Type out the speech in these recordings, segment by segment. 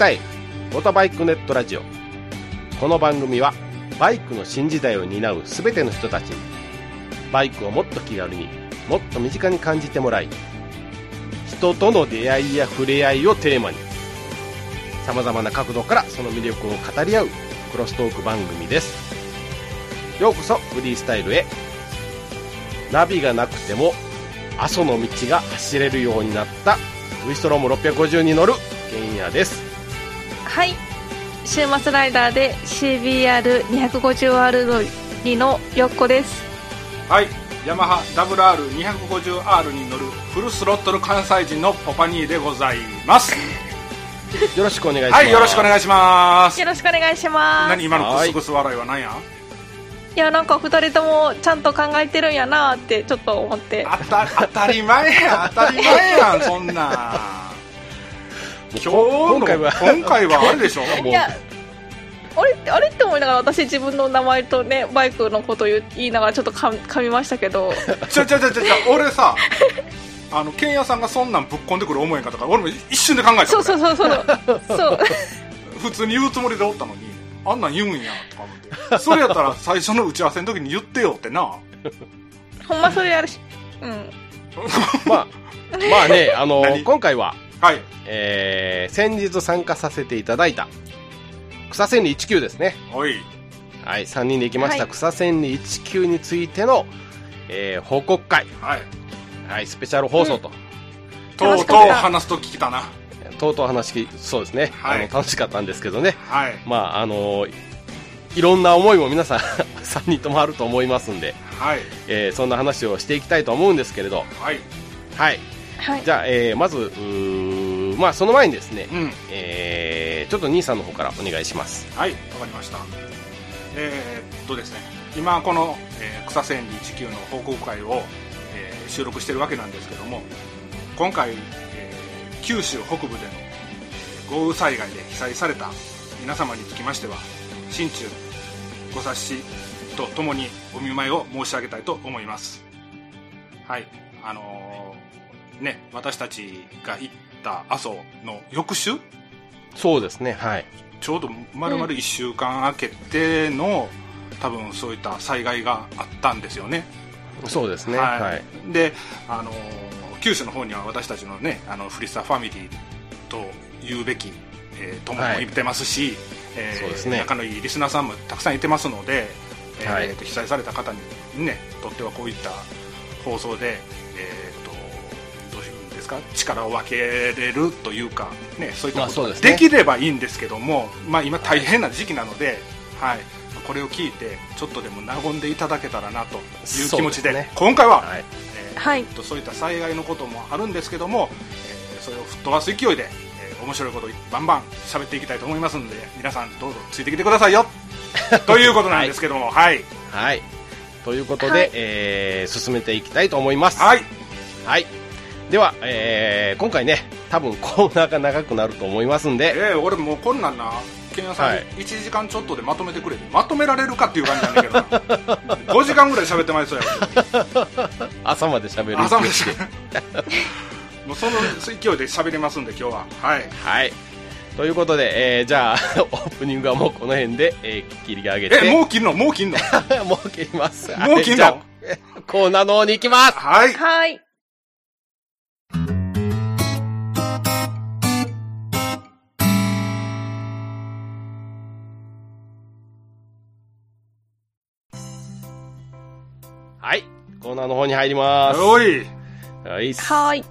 フリータバイクネットラジオ。この番組はバイクの新時代を担う全ての人たちにバイクをもっと気軽にもっと身近に感じてもらい人との出会いや触れ合いをテーマにさまざまな角度からその魅力を語り合うクロストーク番組です。ようこそフリースタイルへ。ナビがなくても阿蘇の道が走れるようになったウィストローム650に乗る玄也です。週末ライダーで CBR250R 乗りのよっこです。はい。ヤマハ WR250R に乗るフルスロットル関西人のポパニーでございます。よろしくお願いします。はい。よろしくお願いします。よろしくお願いします。何今のクスクス笑いは何や？いやなんか二人ともちゃんと考えてるんやなってちょっと思って。当た当たり前や当たり前やんそんなん今日の今回は。今回はあれでしょ？もう。いやあれあれって思いながら私自分の名前とねバイクのこと言いながらちょっとか噛みましたけど。ちょちょちょちょちょ俺さ あのケンヤさんがそんなんぶっこんでくる思えんか。ったから俺も一瞬で考えたそうそうそうそう。そう。普通に言うつもりでおったのにあんなん言うんやとか思って。それやったら最初の打ち合わせの時に言ってよってな。ほんまそれやるし。うん。まあまあねあの何？今回は、はい。えー先日参加させていただいた草千里19ですね。おい。はい3人で行きました、はい。草千里19についての、えー報告会、はい。はい、スペシャル放送と、とうとう話すと聞きたな。とうとう話きそうですね、はい。あの楽しかったんですけどね。はい。まああのいろんな思いも皆さん 3人ともあると思いますんで、はい。えーそんな話をしていきたいと思うんですけれど。はい。はいはい。じゃあ、えーまずまあその前にですね、うん。えーちょっと兄さんの方からお願いします。はいわかりました。えーっとですね今この、えー草千里地球の報告会を、えー収録してるわけなんですけども今回、えー九州北部でのえー豪雨災害で被災された皆様につきましては心中ご察しとともにお見舞いを申し上げたいと思います。はいあのーね私たちが行った阿蘇の翌週？そうですねはい。ちょうど丸々1週間空けての、多分そういった災害があったんですよね、そうですねはい、で、あのー九州の方には私たちのねあのフリスタファミリーと言うべき、えー友もいてますし、えーそうですね。仲のいいリスナーさんもたくさんいてますので、えーはい。と被災された方に、ね、とってはこういった放送で、えー、か？力を分けれるというか、ね、そういったこと。ができればいいんですけども、まあ、今大変な時期なので、はい。これを聞いてちょっとでも和んでいただけたらなという気持ちでね今回は、はい。えーはい。とそういった災害のこともあるんですけども、えーそれを吹っ飛ばす勢いで、えー面白いことをバンバン喋っていきたいと思いますので皆さんどうぞついてきてくださいよ。ということなんですけどもはい。はい。ということで、はい。えー進めていきたいと思います。はい。はい。では、えー今回ね、多分コーナーが長くなると思いますんで、えー、俺もうこんなんなケンヤさん、はい。1時間ちょっとでまとめてくれてまとめられるかっていう感じなんだけどな。5時間ぐらい喋ってまいそうや。朝まで喋る。朝まで喋る。もうその勢いで喋りますんで今日は。はい。はい。ということで、えーじゃあ、オープニングはもうこの辺で、えー切り上げて。えもう切るの？もう切るの？うもう切ります。もう切んの？はいじゃあコーナーの方に行きます。はい。はいコーナーの方に入ります。おい。はい。はい。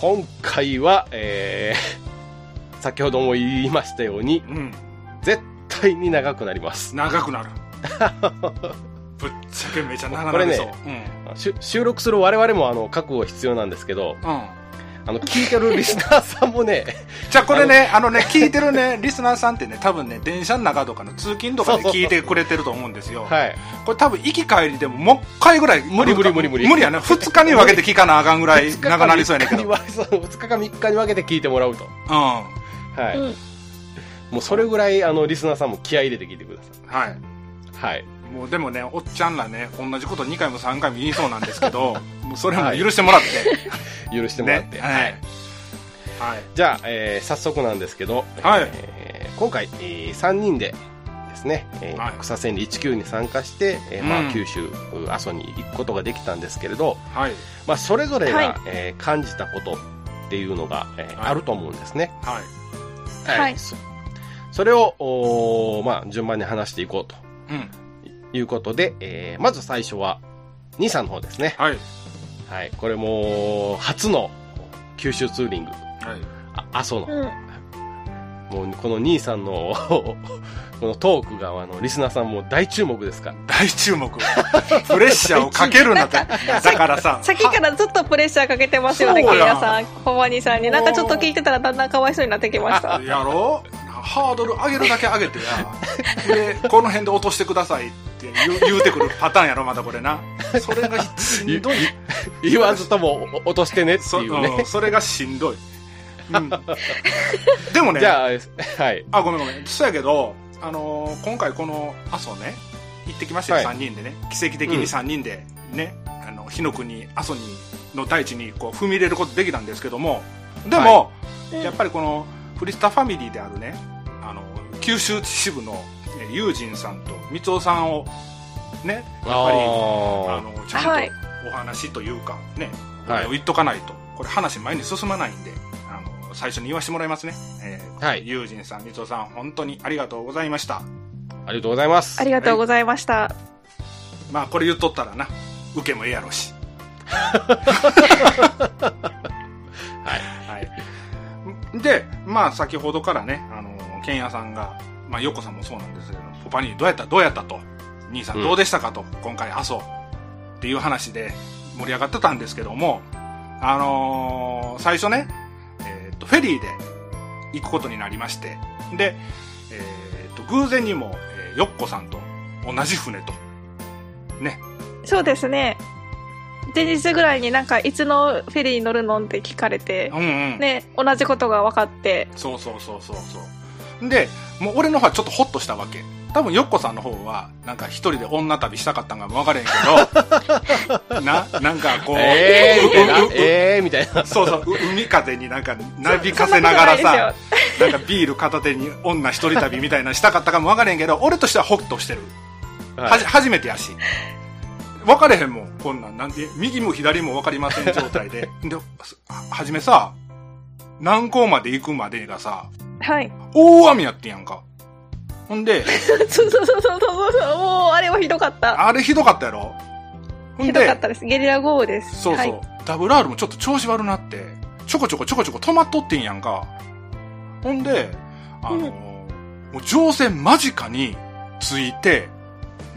今回は、えー先ほども言いましたように、うん。絶対に長くなります。長くなる。ぶっちゃけめちゃ長くなりそう、こしゅ収録する我々もあの覚悟必要なんですけど、うん、うん、あの聞いてるリスナーさんもね、じゃあこれねあのね聞いてるねリスナーさんってね多分ね電車の中とかの通勤とかで聞いてくれてると思うんですよ。はい、これ多分行き帰りでももう一回ぐらい無理無理無理無理。無理やね。2日に分けて聞かなあかんぐらい長なりそうやねんけど。うん2日か3日に分けて聞いてもらうと。はい。うん。もうそれぐらいあのリスナーさんも気合い入れて聞いてくだはい。さい。はい。もうでもねおっちゃんらね同じこと2回も3回も言いそうなんですけど もうそれも許してもらって、許してもらって。ねはい。はい。じゃあ、えー早速なんですけど、はい。えー今回、え3人でですね、えーはい。草千里19に参加して、えーまあうん九州阿蘇に行くことができたんですけれど、はい。まあ、それぞれが、はい。えー感じたことっていうのが、えーはい。あると思うんですね。はい。はい。そそれを、おーまあ、順番に話していこうと。うんいうことで、えーまず最初は、兄さんの方ですね。はい。はい。これもう、初の九州ツーリング、はい。あ阿蘇の。うん。もうこの兄さんの このトークがあのリスナーさんも大注目ですから。大注目。プレッシャーをかけるなって。だからさ。さっきからずっとプレッシャーかけてますよね、ケイヤさん、小バニさんに。なんかちょっと聞いてたらだんだんかわいそうになってきました。やろハードル上げるだけ上げてや。でこの辺で落としてください。って言う言うてくるパターンやろまたこれな。それがしんどい。言わずともお落としてねってそ,、いうね。うん、それがしんどい、うん、でもねじゃあはい。あごめんごめん。そうやけど、あのー今回この阿蘇ね行ってきましたよ、はい。3人でね。奇跡的に3人でね、あの火の国阿蘇にの大地にこう踏み入れることできたんですけども。でも、うんやっぱりこのフリスタファミリーであるねあの九州支部のージンさんと三尾さんをねやっぱりああのちゃんとはい。お話というかね、はい。言っとかないと。これ話前に進まないんであの最初に言わせてもらいますね、えーはい。ユージンさん三尾さん本当にありがとうございました。ありがとうございます。ありがとうございました。まあこれ言っとったらな受けもええやろうし。はい。はい。でまあ先ほどからねあのケンヤさんがまあヨコさんもそうなんですけどポパにどうやったどうやったと。兄さん。どうでしたかと、今回阿蘇。っていう話で盛り上がってたんですけどもあのー最初ね、えーとフェリーで行くことになりましてで、えーと偶然にも、えーヨッコさんと同じ船と。ね。そうですね。前日ぐらいになんかいつのフェリーに乗るのって聞かれてう、んうん、ね、同じことが分かって、そうそうそうそうそうでもう俺の方はちょっとホッとしたわけ。多分ヨッコさんの方はなんか一人で女旅したかったんかも分かれへんけど ななんかこう、えーみたいな。えーみたいなそうそうう海風になんかなびかせながらそんなさなんかビール片手に女一人旅みたいなのしたかったかも分かれへんけど俺としてはホッとしてる、はじ初めてやし分かれへんもんこんなんなんで右も左も分かりません状態ででははじめさ南港まで行くまでがさはい。大雨やってんやんか。ほんで、そうそうそうそうそうそう、もうあれはひどかった。あれひどかったやろほんでひどかっ、たです。ゲリラ豪雨です。そうそう、はい、WR もちょっと調子悪なって、ちょこちょこちょこちょこ止まっとってんやんか。ほんで、あのーうんもう乗船間近に着いて、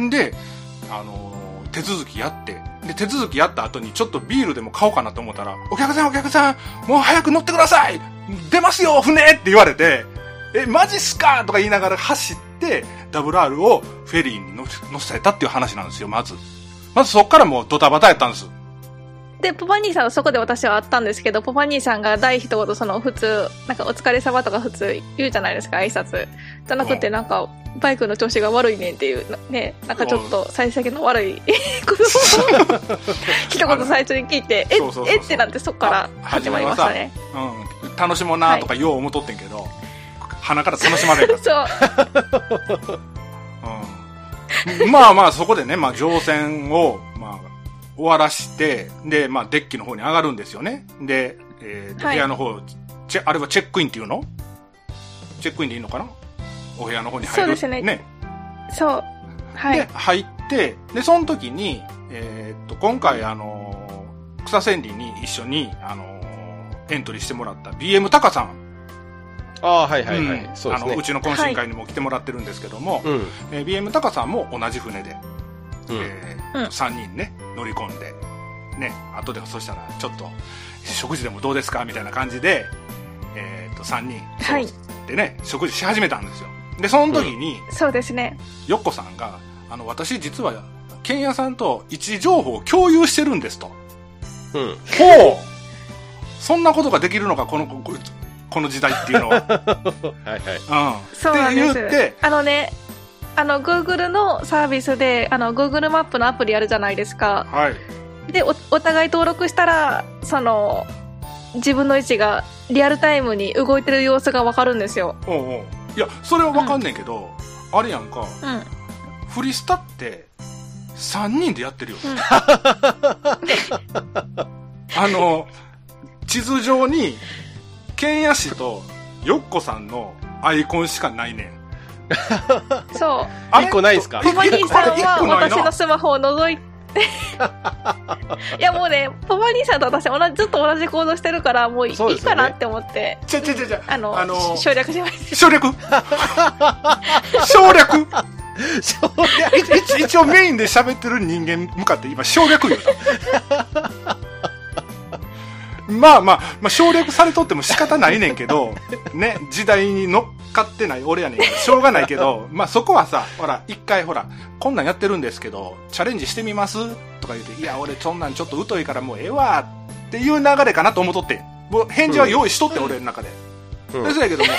んで、あのー手続きやって、で、手続きやった後にちょっとビールでも買おうかなと思ったら、お客さんお客さん、もう早く乗ってください出ますよ船って言われて、え、マジっすか？とか言いながら走って、WR をフェリーに乗せ乗せたっていう話なんですよ、まず。まずそっからもうドタバタやったんです。で、ポパ兄さんはそこで私は会ったんですけど、ポパ兄さんが第一言、その普通、なんかお疲れ様とか普通言うじゃないですか、挨拶。じゃなくて、うんなんか、バイクの調子が悪いねんっていう、ね、なんかちょっと幸先の悪いことを一言最初に聞いて、えそうそうそうえってなってそっから始まりましたね。うん、楽しもうなとかよう思っとってんけど、鼻から楽しまれるか そう。ら、うん、まあまあそこでね、まあ、乗船を、まあ、終わらしてで、まあ、デッキの方に上がるんですよね。で、えーとはい。部屋の方チェあれはチェックインっていうの？チェックインでいいのかな？お部屋の方に入る？そうですね。そう。はでい。入ってでその時に、えーっと今回あのー草千里に一緒に、あのーエントリーしてもらった BM タカさん。ああはいはいはい、うん。そうですね。あのうちの懇親会にも来てもらってるんですけども、うん。えー BM タカさんも同じ船で、うん。えうん3人ね乗り込んでね後でそしたらちょっと食事でもどうですかみたいな感じで、えーっと3人はいでね食事し始めたんですよでその時に、そうですね。よっこさんが、あの、私実は、ケンヤさんと位置情報を共有してるんですと。うんほうそんなことができるのか、この、ここの時代っていうのは。はいはいうん。そうなんです。って言って、あのね、あの、Google のサービスで、あの、Google マップのアプリあるじゃないですか。はい。で、おお互い登録したら、その、自分の位置がリアルタイムに動いてる様子がわかるんですよ。おうおういやそれは分かんねんけど、あれやんかうん。フリスタって3人でやってるよ、うん あの地図上に剣谷氏とよっこさんのアイコンしかないねんそう。あれ？一個ないんすか？ポパ兄さんは私のスマホを覗いて、いやもうね、ポパ兄さんと私同じ、ずっと同じ行動してるから、もういい,、かなって思って、ちゃちゃちゃちゃあの、あの省略しました。省略？省略。省一一応メインで喋ってる人間向かって今省略言うたまあまあ、まあ、省略されとっても仕方ないねんけど、ね、時代に乗っかってない俺やねんしょうがないけど、まあそこはさ、ほら、一回ほら、こんなんやってるんですけど、チャレンジしてみます？とか言って、いや、俺そんなんちょっと疎いからもうええわっていう流れかなと思っとって。もう返事は用意しとって、俺の中で。うんですやけども、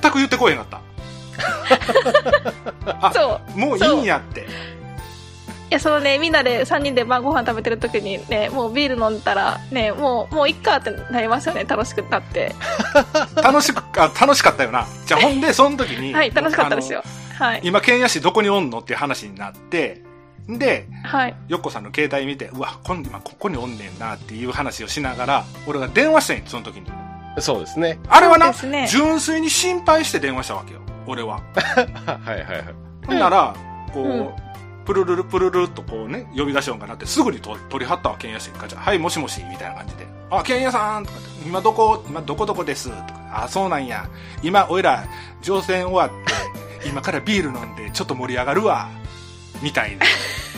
全く言ってこえへんかった。あ、そう。もういいんやって。いや、そのね、みんなで3人で晩ご飯食べてる時にね、もうビール飲んだら、ね、もう、もういっかってなりますよね、楽しくなって。楽しく、あ、楽しかったよな。じゃあほんで、そん時に。はい、楽しかったですあよ。はいの。今、剣谷市どこにおんのっていう話になって、で、はい。よっこさんの携帯見て、うわ、こん今ここにおんねんなっていう話をしながら、俺が電話したんやその時に。そうですね。あれはな、ね純粋に心配して電話したわけよ。俺は。はいはいはい。ほんなら、こう、うんプルルルプルルっとこうね、呼び出し音が鳴って、すぐにと取り張ったわ、剣谷市にガチャ。はい、もしもし、みたいな感じで。あ、剣谷さんとかって、今どこ、今どこどこですとか、あ、そうなんや。今、おいら、乗船終わって、今からビール飲んで、ちょっと盛り上がるわ。みたいな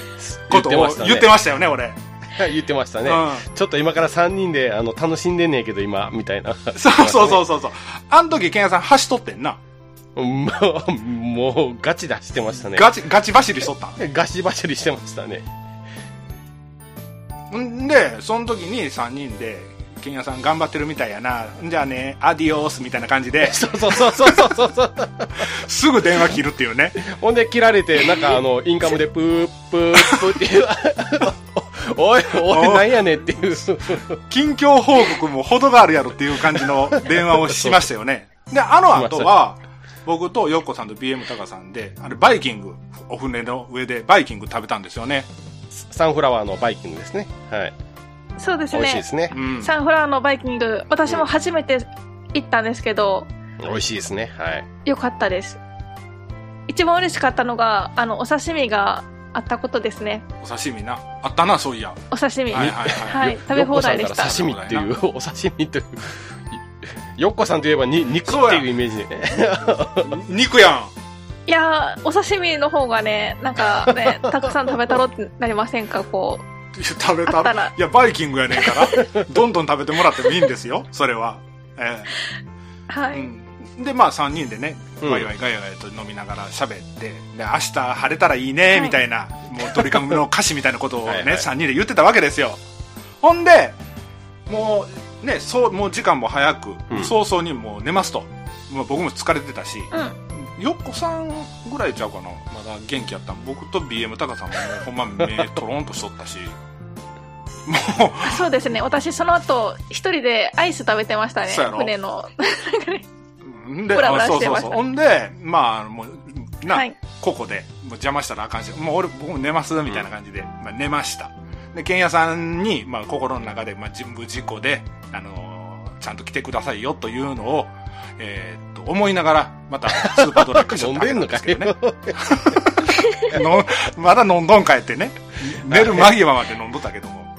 ことを言ってまましたよね、俺。言ってましたね。うちょっと今から3人であの楽しんでんねんけど今、みたいな。ん。そうそうそうそうそう。あの時、剣谷さん走っとってんな。もう、もうガチ出してましたね。ガチ、ガチ走りしとった？ん。ガチ走りしてましたね。んで、その時に3人で、ケンヤさん頑張ってるみたいやな。じゃあね、アディオースみたいな感じで、そうそうそうそうそうそう。すぐ電話切るっていうね。ほんで切られて、なんかあの、インカムでプープープーっていう、おい、おい、なんやねんっていう。近況報告も程があるやろっていう感じの電話をしましたよね。で、あの後は、僕とヨッコさんと BM タカさんで、あれ、バイキング、お船の上でバイキング食べたんですよね。サンフラワーのバイキングですね。はい。そうですね美味しいで。すねう。ん。サンフラワーのバイキング、私も初めて行ったんですけど、美味しいですね。はい。よかったです。一番嬉しかったのが、あの、お刺身があったことですね。お刺身な。あったな、そういや。お刺身。はいはいはい。はい、食べ放題でした刺身っていう、お刺身という。よっこさんといえばに肉っていうイメージで。肉やん。いやー、お刺身の方がね、なんかね、たくさん食べたろってなりませんか？こう。食べたあったらいや、バイキングやねんから、どんどん食べてもらってもいいんですよ、それは。ええはい。うん。で、まあ、3人でね、うんワイワイガヤガヤと飲みながら喋って、で、明日晴れたらいいね、はいみたいな、もうドリカムの歌詞みたいなことをね、はいはい3人で言ってたわけですよ。ほんで、もう、ね、そう、もう時間も早く、うん早々にもう寝ますと。まあ、僕も疲れてたし、うん。よっこさんぐらいちゃうかな、まだ元気やったん僕と BM タカさんもほんま目トロンとしとったし、もう、あそうですね。私、その後、一人でアイス食べてましたねそうや。ろ船の。んで、ブラブラあそうしてましたそうそう。ほんで、まあ、もう、な、はい。ここで、もう邪魔したらあかんし、もう俺、僕も寝ます、みたいな感じで、まあ寝ました。で、ケンヤさんに、まあ心の中で、まあ人部事故で、あのーちゃんと来てくださいよというのを、えーっと、思いながら、また、スーパードライカシャ 飲んってあげでんですかけどね。よ。のまだ飲んどんかいってね。寝る間際まで飲んどったけども。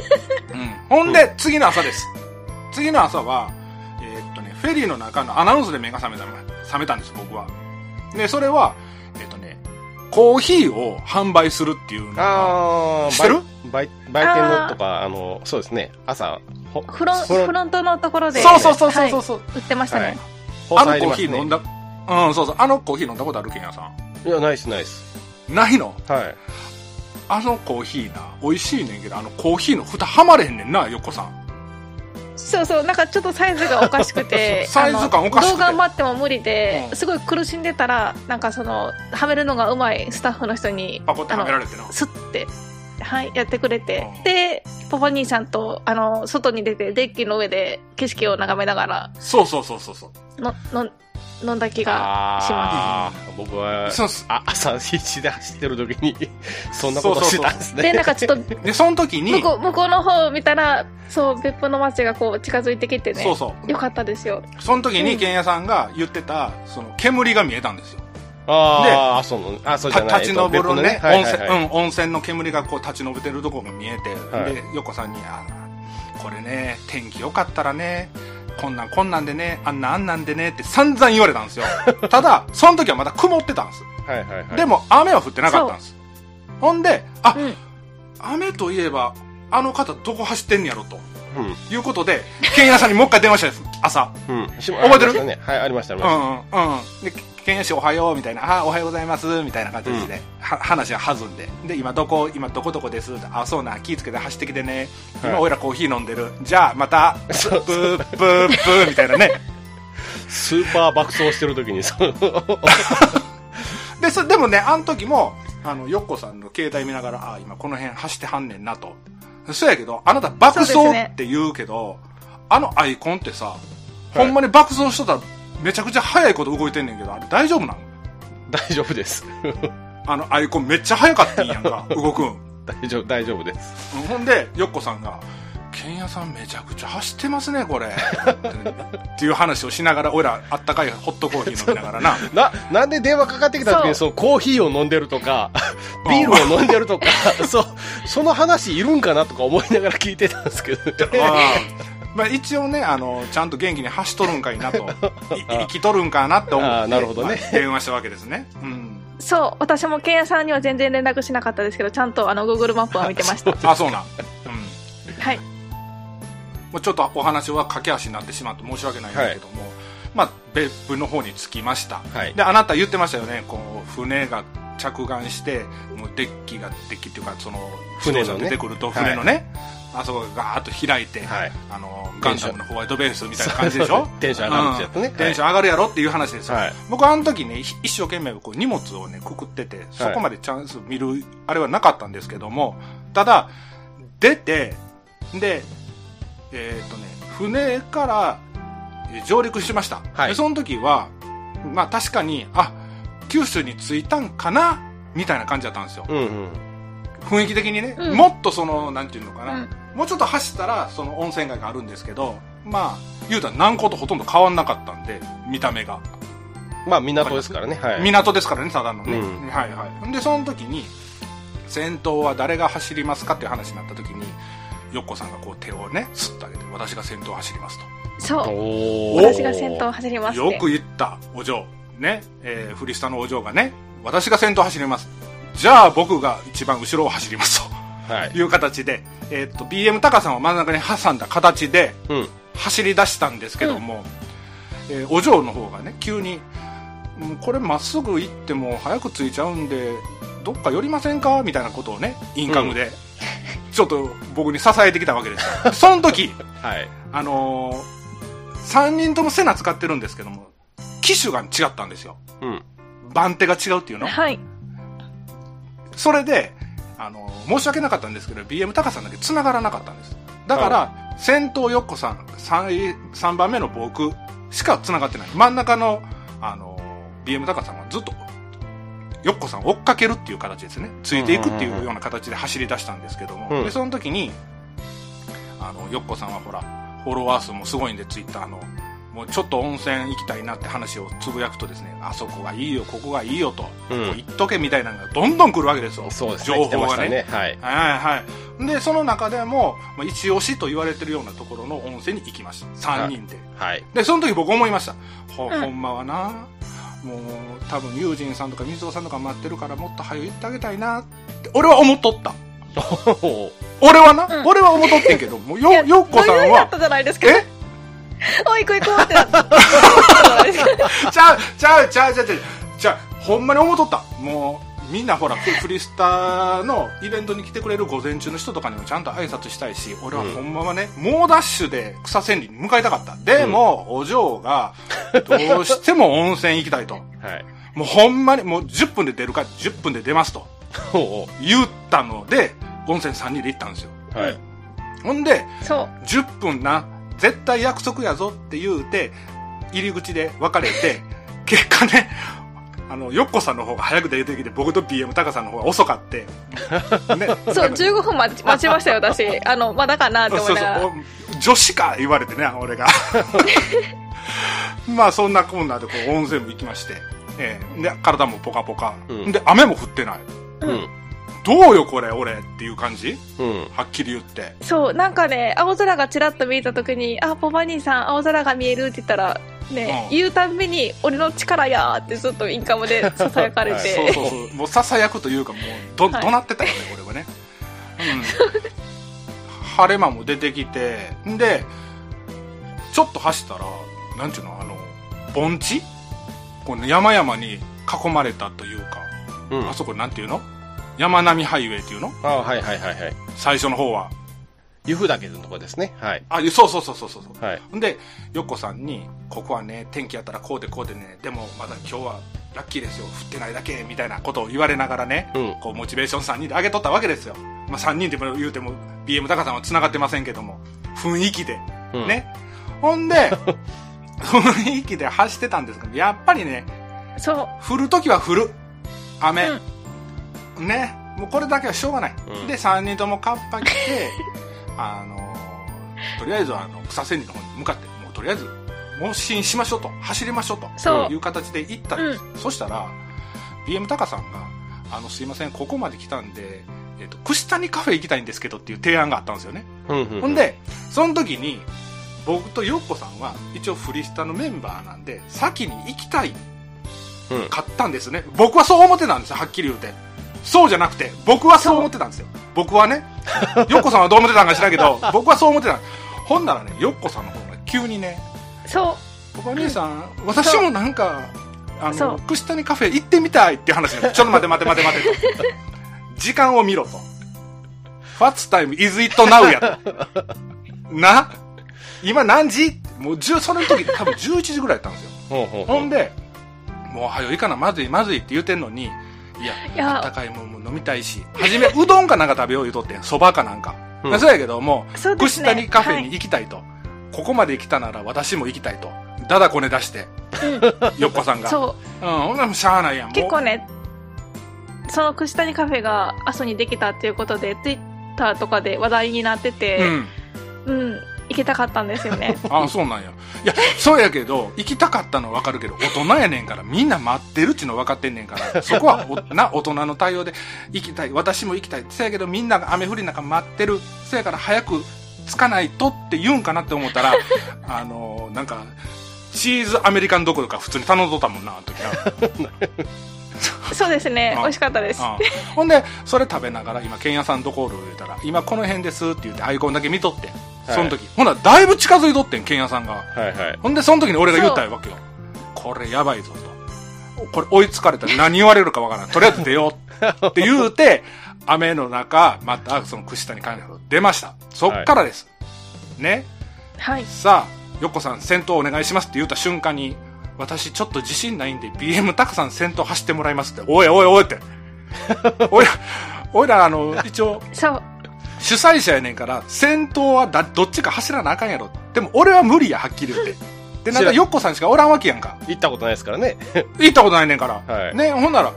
うん。ほんで、次の朝です。次の朝は、えーっとね、フェリーの中のアナウンスで目が覚めた、覚めたんです、僕は。で、それは、えーっとね、コーヒーを販売するっていうのが、知ってる？売売売店のとか、あの、そうですね。朝、ほフロンフロントのところで。そうそうそうそうそうそう、売ってましたね。はい放あのコーヒー飲んだ、うん、そうそう、あのコーヒー飲んだことあるケンヤさん。いや、ナイスナイス。ないの？はい。あのコーヒーな、美味しいねんけど、あのコーヒーの蓋はまれへんねんな、よっこさん。そうそう、なんかちょっとサイズがおかしくて、サイズ感おかしくてう頑張っても無理でう、んすごい苦しんでたら、なんかその、はめるのがうまいスタッフの人に、パコってはめられてな。スッて、はい、やってくれてうん。で、パパ兄さんと、あの、外に出て、デッキの上で景色を眺めながら、そうそうそうそうそう。の、の、飲んだ気がしまああ、僕は、そうっすあ朝必死で走ってる時に、そんなことしてたんですす。ね。で、なんかちょっと、で、その時に向、こう、向こうの方を見たら、そう、別府の街がこう近づいてきてね。そうそう。よかったですよ。その時うんにケンヤさんが言ってた、その煙が見えたんですよ。ああ、そうの、あ、そうじゃない。た立ち上るね、はい温泉、うん、温泉の煙がこう立ち上ってるところが見えて、はいで、横さんに、あこれね、天気良かったらね、こんなんこんなんでね、あんなんあんなんでねって散々言われたんですよ。ただ、その時はまだ曇ってたんです。はいはいはい。でも雨は降ってなかったんです。ほんで、あ、うん。雨といえば、あの方どこ走ってんねやろと。うん、いうことで、ケンヤさんにもう一回電話したんです、朝。うん。覚覚えてる？ね。はい、ありました、ありうましんうん。うん。で、ケンヤ氏おはようみたいな、あ、おはようございますみたいな形で、は話は弾んで。で、今どこ、今どこどこですあ、そうな、気ぃつけて走ってきてね。今、はいおいらコーヒー飲んでる。じゃあ、また、ブそうー、ブー、ブー、みたいなね。た。スーパー爆走してる時に、そう。で、そでもね、あの時も、あの、ヨッコさんの携帯見ながら、あ、今この辺走ってはんねんなと。そうやけど、あなた爆走って言うけど、あのアイコンってさ、ほんまに爆走しとったらめちゃくちゃ速いこと動いてんねんけど、あれ大丈夫なの大丈夫です。あのアイコンめっちゃ速かったんやんか、動くん。大丈夫、大丈夫です。うんほんで、ヨッコさんが、ケンヤさんめちゃくちゃ走ってますね、これ。っていう話をしながら、俺らあったかいホットコーヒー飲みながらな。な、なんで電話かかってきた時に、そそのコーヒーを飲んでるとか、ビールを飲んでるとか、そう、その話いるんかなとか思いながら聞いてたんですけど、まあまあ、一応ねあの、ちゃんと元気に走っとるんかいなと、い生きとるんかなって思って、なるほどね。まあ電話したわけですね。うん、そう、私もケンヤさんには全然連絡しなかったですけど、ちゃんとあの、Google マップは見てました。あ、そうなん。うん。はい。もうちょっとお話は駆け足になってしまって申し訳ないんだけども、まあ、別府の方に着きました。はい。で、あなた言ってましたよね、こう、船が着岸して、もうデッキが、デッキっていうか、その、船のね。自動車出てくると、船のね、あそこがガーッと開いて、はいあの、ガンダムのホワイトベースみたいな感じでしょ？テンション上がるやつねうんテンション上がるやろっていう話ですよ。はい僕あの時ね、ひ一生懸命こう荷物をね、くくってて、そこまでチャンス見る、あれはなかったんですけども、ただ、出て、で、えっ、とね、船からえー上陸しました。はいでその時は、まあ確かに、あ、九州に着いたんかなみたいな感じだったんですよ。うんうん。雰囲気的にね、うんもっとその、なんていうのかな、うんもうちょっと走ったら、その温泉街があるんですけど、まあ、言うたら南港とほとんど変わんなかったんで、見た目が。まあ、港ですからね、はい。港ですからね、ただのね。うんはいはい。で、その時に、先頭は誰が走りますかっていう話になった時に、よっこさんがこう手をね、スッと上げて、私が先頭を走りますと。そう。お私が先頭を走ります。よく言った、お嬢。ね、えー、フリスタのお嬢がね、私が先頭を走ります。じゃあ僕が一番後ろを走りますはいと。いう形で、えーっと、BM 高さんを真ん中に挟んだ形でうん。走り出したんですけども、えーお嬢の方がね、急に、もうこれまっすぐ行っても早く着いちゃうんで、どっか寄りませんか？みたいなことをね、インカムで、ちょっと僕に支えてきたわけですよ。その時、はい。あのー、3人ともセナ使ってるんですけども、機種が違ったんですよ。うん。番手が違うっていうの？はい。それで、あのー申し訳なかったんですけど、BM 高さんだけ繋がらなかったんです。だから、先頭よっこさん、3, 3番目の僕しか繋がってない。真ん中の、あのー BM 高さんはずっと、よっこさんを追っかけるっていう形ですね。ついていくっていうような形で走り出したんですけども、うんで、その時に、あの、よっこさんはほら、フォロワー数もすごいんで、ツイッターの、もうちょっと温泉行きたいなって話をつぶやくとですね、あそこがいいよ、ここがいいよと、うん行っとけみたいなのがどんどん来るわけですよ。そうですね。情報がね。ね。はい。はいはい。で、その中でも、まあ一押しと言われてるようなところの温泉に行きました。3人で。はい。で、その時僕思いました。ほ、うんほんまはな、もう、多分、友人さんとか水尾さんとか待ってるからもっと早く行ってあげたいなって、俺は思っとった。俺はな、うん俺は思っとってんけど、もうよ、よっこさんはノリノリだっ、たじゃないですか。え？おい、行こう行こうってなった。じゃないですかちゃう、ちゃう、ちゃう、ちゃう、ちゃう、ちゃう、ほんまに思っとった。もう、みんなほら、フ フリスタのイベントに来てくれる午前中の人とかにもちゃんと挨拶したいし、俺はほんまはね、猛ダッシュで草千里に向かいたかった。でも、お嬢が、どうしても温泉行きたいと。はい。もうほんまに、もう10分で出るか、10分で出ますと。言ったので、温泉3人で行ったんですよ。はい。ほんで、そう。10分な、絶対約束やぞって言うて、入り口で別れて、結果ね、あの、よっこさんの方が早く出てきて、僕と BM タカさんの方が遅かって、ね、そう、15分待ち待ちましたよ、私。あの、まだかなって思そういながら。そうお女子か言われてね、俺が。まあ、そんなこんなでこう温泉も行きまして、ええで、体もポカポカ、うんで、雨も降ってない。うん。どうよ、これ、俺っていう感じ？うん。はっきり言って。そう、なんかね、青空がちらっと見えた時に、あ、ポパ兄さん、青空が見えるって言ったら、ね、うん言うたんびに、俺の力やーってずっとインカムで囁かれはいて。そうそうそう。もうささやくというか、もう、ど、はい怒鳴ってたよね、俺はね。うん。晴れ間も出てきて、んで、ちょっと走ったら、なんちゅうの、あの、盆地？この山々に囲まれたというか、うん。あそこなんていうの？山並みハイウェイっていうの？あはいはいはいはい。最初の方は。湯布岳のとこですね。はい。あ、そうそうそうそうそう。はい。ほんで、よっこさんに、ここはね、天気やったらこうでこうでね、でもまだ今日はラッキーですよ、降ってないだけ、みたいなことを言われながらね、うんこう、モチベーション3人で上げとったわけですよ。まあ3人でも言うても、BM 高さんは繋がってませんけども、雰囲気で、うん。ね。ほんで、雰囲気で走ってたんですけど、やっぱりね、そう。降るときは降る。雨。ね。もうこれだけはしょうがない。うんで、3人ともカッパ着て、あのーとりあえずあの、草千里の方に向かって、もうとりあえず、猛進しましょうと、走りましょうと、そういう形で行ったんです。そしたら、BM タカさんが、あの、すいません、ここまで来たんで、えっ、と、串谷カフェ行きたいんですけどっていう提案があったんですよね。うんうん。ほん、で、その時に、僕とヨッコさんは、一応フリスタのメンバーなんで、先に行きたいうん。買ったんですね。僕はそう思ってたんですよ、はっきり言うて。そうじゃなくて、僕はそう思ってたんですよ。僕はね。ヨッコさんはどう思ってたんか知らんけど、僕はそう思ってた。ほんならね、ヨッコさんの方が急にね、そ僕は兄さん、私もなんか、あのそう、串谷カフェ行ってみたいっていう話ちょっと待て待て待て待てと。時間を見ろと。What's time is it now やと。な？今何時？もう10、その時多分11時ぐらいやったんですよ。ほうほうほう。ほんで、もうはよいかな、まずいまずいって言うてんのに、いや、いや高いもんも飲みたいし、はじめうどんかなんか食べよう言うとってん、蕎麦かなんか。うんそうやけども、串谷カフェに行きたいと。ここまで来たなら私も行きたいと。だだこね出して、よっこさんう。が。そう。うん、ほんならもうしゃあないやん。結構ね、その串谷カフェが阿蘇にできたっていうことで、ツイッターとかで話題になってうて、ん。うん、行けたかったんですよね。あそうなんや。いや、そうやけど、行きたかったのはわかるけど、大人やねんから、みんな待ってるっちの分かってんねんから、そこはおな、大人の対応で、行きたい、私も行きたい。そやけど、みんなが雨降りの中待ってる。そやから早く着かないとって言うんかなって思ったら、あのなんか、チーズアメリカンどころか普通に頼んどったもんな、あの時な。そうですね、あ美味しかったです。うんほんで、それ食べながら、今、ケンヤさんどこおる言うたら、今この辺ですって言ってアイコンだけ見とってん。その時。ほんなら、だいぶ近づいとってん、ケンヤさんが。はいはい。ほんで、その時に俺が言ったわけよ。これやばいぞと。これ追いつかれたら何言われるかわからん。とりあえず出よう。って言うて、雨の中、またその串谷関連出ました。そっからです。ね。はい。さあ、よっこさん先頭お願いしますって言った瞬間に、私ちょっと自信ないんで BM たくさん先頭走ってもらいますって。おいおいおいって。おいら、おいらあの、一応、そう。主催者やねんから、先頭はだどっちか走らなあかんやろ。でも俺は無理や、はっきり言って。で、なんかよっこさんしかおらんわけやんか。行ったことないですからね。行ったことないねんから。はいね、ほんなら、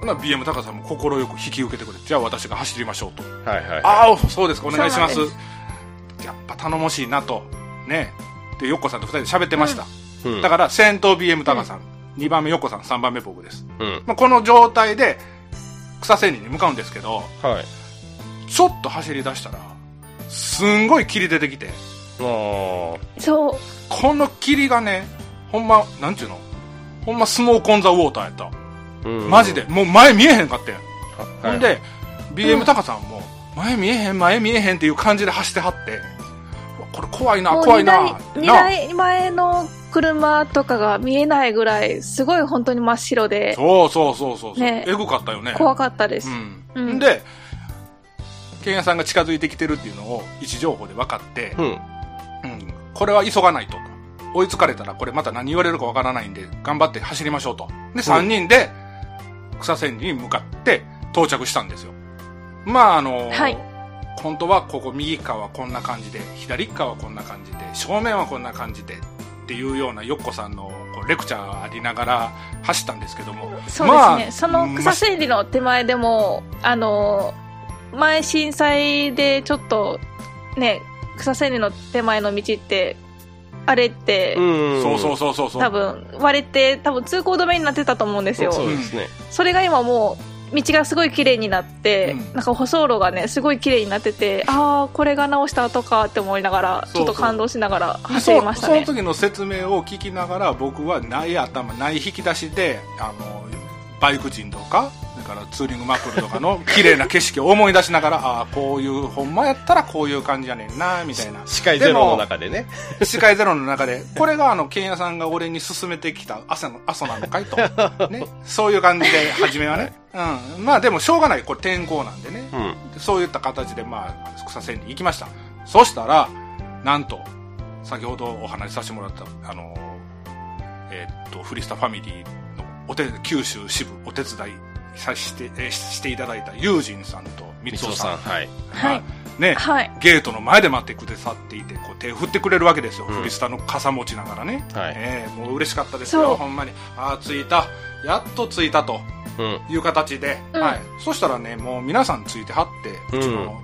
ほんなら BM 高さんも快く引き受けてくれて、じゃあ私が走りましょうと。はいはい。ああ、そうですか、お願いします。やっぱ頼もしいなと。ね。で、よっこさんと二人で喋ってました。うん。だから、先頭 BM 高さん、2番目よっこさん、3番目僕です。うん。まあ、この状態で、草千里に向かうんですけど、はい。ちょっと走り出したら、すんごい霧出てきて、あそう。この霧がね、ほんま、なんちゅうの？ほんまスモークオンザウォーターやった。あ。うんマジで。。もう前見えへんかってん。はいほん、で、BM タカさんも、前見えへん、前見えへんっていう感じで走ってはって、これ怖いな、怖いな。二な台二台前の車とかが見えないぐらい、すごい本当に真っ白で、そうそうそうそう。ねえぐかったよね。怖かったです。うん。うんで、ケンヤさんが近づいてきてるっていうのを位置情報で分かって、うん。うん、これは急がないと。追いつかれたらこれまた何言われるかわからないんで、頑張って走りましょうと。で、3人で草千里に向かって到着したんですよ。まああの、はい本当はここ右側はこんな感じで左側はこんな感じで正面はこんな感じでっていうようなよっこさんのこうレクチャーありながら走ったんですけども。そうですね、まあその草千里の手前でも、あの前震災でちょっとね草千里の手前の道ってあれって、うん。そうそうそうそうそう。多分割れて多分通行止めになってたと思うんですよ。そうですね。それが今もう道がすごい綺麗になって、うん。なんか舗装路がねすごい綺麗になっててああこれが直した後かって思いながらちょっと感動しながらで走りましたね。そその時の説明を聞きながら僕はない頭ない引き出しであのバイク人とかだからツーリングマップルとかの綺麗な景色を思い出しながらああこういうほんまやったらこういう感じやねんなみたいな。視界ゼロの中でね。視界ゼロの中でこれがあのケンヤさんが俺に勧めてきた朝の朝なのかい？と、ね、そういう感じで初めはね、うん、まあでもしょうがない。これ天候なんでね。うん。そういった形で、まあ、草千里行きました。そしたら、なんと、先ほどお話しさせてもらった、あの、えーっと、フリスタファミリーのお手、九州支部お手伝いさせて、えーししていただいたユージンさんと三三尾さん、尾さん。はい。はいね、はいゲートの前で待ってくださっていて、こう手振ってくれるわけですよ。うんフリスタの傘持ちながらね。はいえーもう嬉しかったですよ、ほんまに。ああ、着いた。やっと着いたと。うん。いう形で、うんはい。そしたらね、もう皆さんついてはって、うちの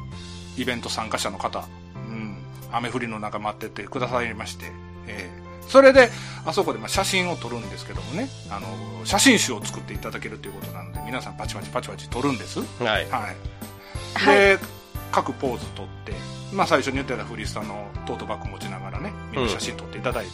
イベント参加者の方、うん、雨降りの中待っててくださいまして、えーそれで、あそこでまあ写真を撮るんですけどもね、あの、写真集を作っていただけるということなので、皆さんパチパチパチパチ撮るんです。はい。はい。はいで、各ポーズ撮って、まあ最初に言ってたフリースタのトートバッグ持ちながらね、みんな写真撮っていただいて、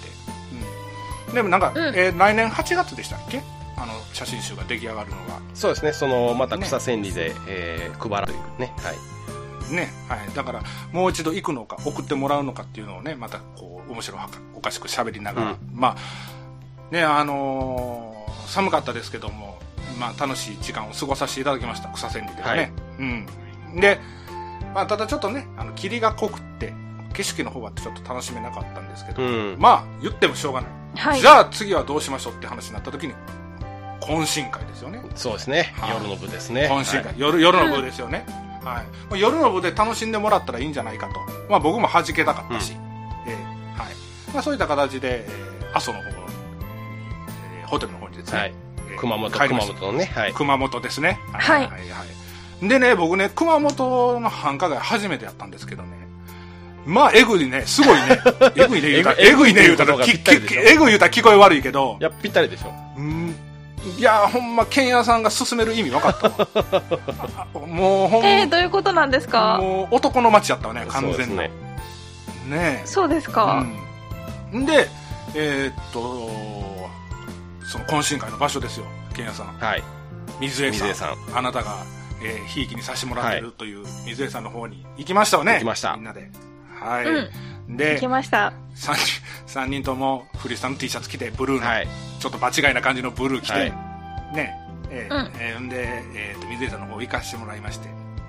うん。でもなんか、うんえー来年8月でしたっけ？あの、写真集が出来上がるのが。そうですね。その、また草千里で、えー配られるね。はい。ね、はい。だから、もう一度行くのか、送ってもらうのかっていうのをね、また、こう、面白はかおかしく喋りながら、うんまあ、ね、あのー寒かったですけども、まあ、楽しい時間を過ごさせていただきました、草千里ではね。はいうん。で、まあ、ただちょっとね、あの、霧が濃くって、景色の方はちょっと楽しめなかったんですけど、うん。まあ、言ってもしょうがない。はいじゃあ、次はどうしましょうって話になった時に、懇親会ですよね。そうですね。はい夜の部ですね。懇親会、はい夜夜の部ですよね、はいまあ夜の部で楽しんでもらったらいいんじゃないかと、まあ、僕も弾けたかったし、まあ、そういった形で、えー阿蘇の方の、えーホテルの方にですね、はい。えー熊本、熊本のね。はい。熊本ですねはいはいはいでね僕ね熊本の繁華街初めてやったんですけどねまあ、えぐいね、すごいね。えぐいね、言うたら、えぐえぐいね、言うたら、えぐい言うたら聞こえ悪いけどい、や、ぴったりでしょ。うんいや、ほんま、ケンヤさんが勧める意味分かったわ。あ もう、ほんえー、どういうことなんですか？もう男の街やったわね、完全に。そうですねね。え。そうですか、うん。で、えーっと、その懇親会の場所ですよ、ケンヤさん。はい。水江さん。水江さんあなたが、えー、ひいきにさせてもらってるという水江さんの方に行きましたよね。行きましたみんなで。はい。うんで行き、ました3人、三人ともフリースタの T シャツ着て、ブルーの、はい。ちょっと場違いな感じのブルー着て、はいね、えーうんえーんで、えーと、水江さんの方行かしてもらいまして。